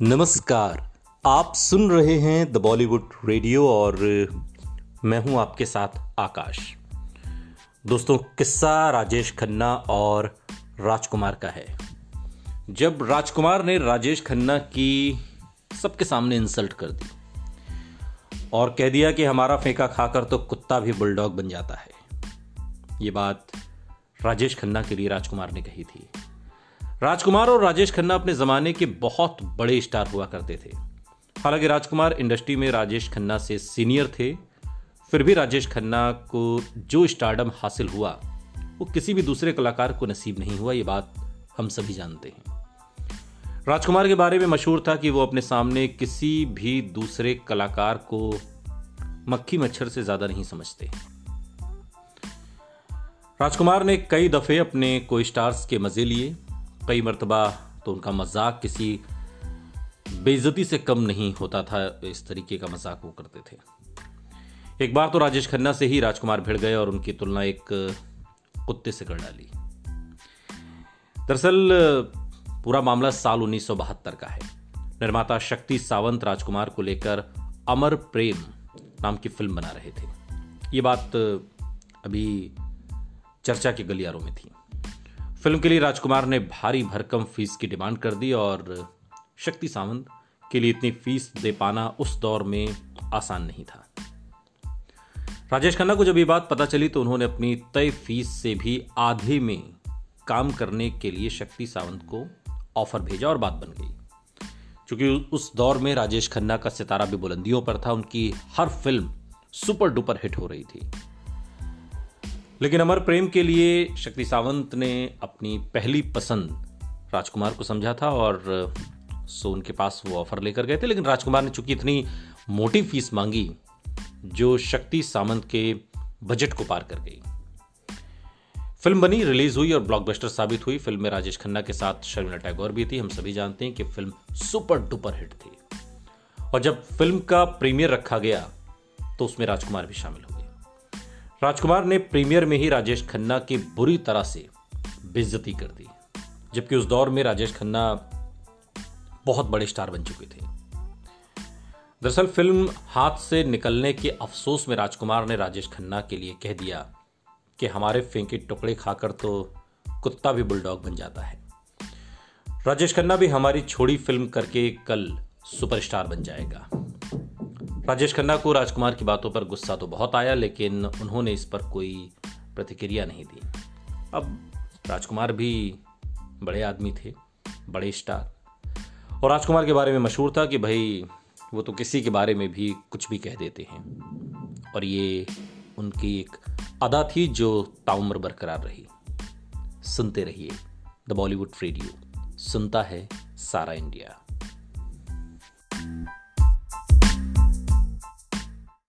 नमस्कार, आप सुन रहे हैं द बॉलीवुड रेडियो और मैं हूँ आपके साथ आकाश। दोस्तों, किस्सा राजेश खन्ना और राजकुमार का है। जब राजकुमार ने राजेश खन्ना की सबके सामने इंसल्ट कर दी और कह दिया कि हमारा फेंका खाकर तो कुत्ता भी बुलडॉग बन जाता है, ये बात राजेश खन्ना के लिए राजकुमार ने कही थी। राजकुमार और राजेश खन्ना अपने जमाने के बहुत बड़े स्टार हुआ करते थे। हालाँकि राजकुमार इंडस्ट्री में राजेश खन्ना से सीनियर थे, फिर भी राजेश खन्ना को जो स्टारडम हासिल हुआ, वो किसी भी दूसरे कलाकार को नसीब नहीं हुआ, ये बात हम सभी जानते हैं। राजकुमार के बारे में मशहूर था कि वो अपने सामने किसी भी दूसरे कलाकार को मक्खी मच्छर से ज़्यादा नहीं समझते। राजकुमार ने कई दफे अपने को स्टार्स के मज़े लिए कई मरतबा तो उनका मज़ाक किसी बेइज्जती से कम नहीं होता था, इस तरीके का मज़ाक वो करते थे। एक बार तो राजेश खन्ना से ही राजकुमार भिड़ गए और उनकी तुलना एक कुत्ते से कर डाली। दरअसल, पूरा मामला साल उन्नीस सौ बहत्तर का है। निर्माता शक्ति सावंत राजकुमार को लेकर अमर प्रेम नाम की फ़िल्म बना रहे थे। ये बात अभी चर्चा के गलियारों में थी। फ़िल्म के लिए राजकुमार ने भारी भरकम फ़ीस की डिमांड कर दी और शक्ति सावंत के लिए इतनी फ़ीस दे पाना उस दौर में आसान नहीं था। राजेश खन्ना को जब ये बात पता चली तो उन्होंने अपनी तय फ़ीस से भी आधे में काम करने के लिए शक्ति सावंत को ऑफ़र भेजा और बात बन गई। क्योंकि उस दौर में राजेश खन्ना का सितारा भी बुलंदियों पर था, उनकी हर फ़िल्म सुपर डुपर हिट हो रही थी। लेकिन अमर प्रेम के लिए शक्ति सावंत ने अपनी पहली पसंद राजकुमार को समझा था और सो उनके पास वो ऑफ़र लेकर गए थे। लेकिन राजकुमार ने चूँकि इतनी मोटी फ़ीस मांगी, जो शक्ति सावंत के बजट को पार कर गई। फ़िल्म बनी रिलीज़ हुई और ब्लॉकबस्टर साबित हुई। फ़िल्म में राजेश खन्ना के साथ शर्मिला टैगोर भी थी। हम सभी जानते हैं कि फ़िल्म सुपर डुपर हिट थी। और जब फ़िल्म का प्रीमियर रखा गया तो उसमें राजकुमार भी शामिल हुए। राजकुमार ने प्रीमियर में ही राजेश खन्ना की बुरी तरह से बेइज्जती कर दी, जबकि उस दौर में राजेश खन्ना बहुत बड़े स्टार बन चुके थे। दरअसल फ़िल्म हाथ से निकलने के अफसोस में राजकुमार ने राजेश खन्ना के लिए कह दिया कि हमारे फेंके टुकड़े खाकर तो कुत्ता भी बुलडॉग बन जाता है। राजेश खन्ना भी हमारी छोड़ी फ़िल्म करके कल सुपरस्टार बन जाएगा। राजेश खन्ना को राजकुमार की बातों पर गुस्सा तो बहुत आया, लेकिन उन्होंने इस पर कोई प्रतिक्रिया नहीं दी। अब राजकुमार भी बड़े आदमी थे, बड़े स्टार। और राजकुमार के बारे में मशहूर था कि भाई, वो तो किसी के बारे में भी कुछ भी कह देते हैं। और ये उनकी एक अदा थी जो ताउम्र बरकरार रही। सुनते रहिए द बॉलीवुड रेडियो, सुनता है सारा इंडिया।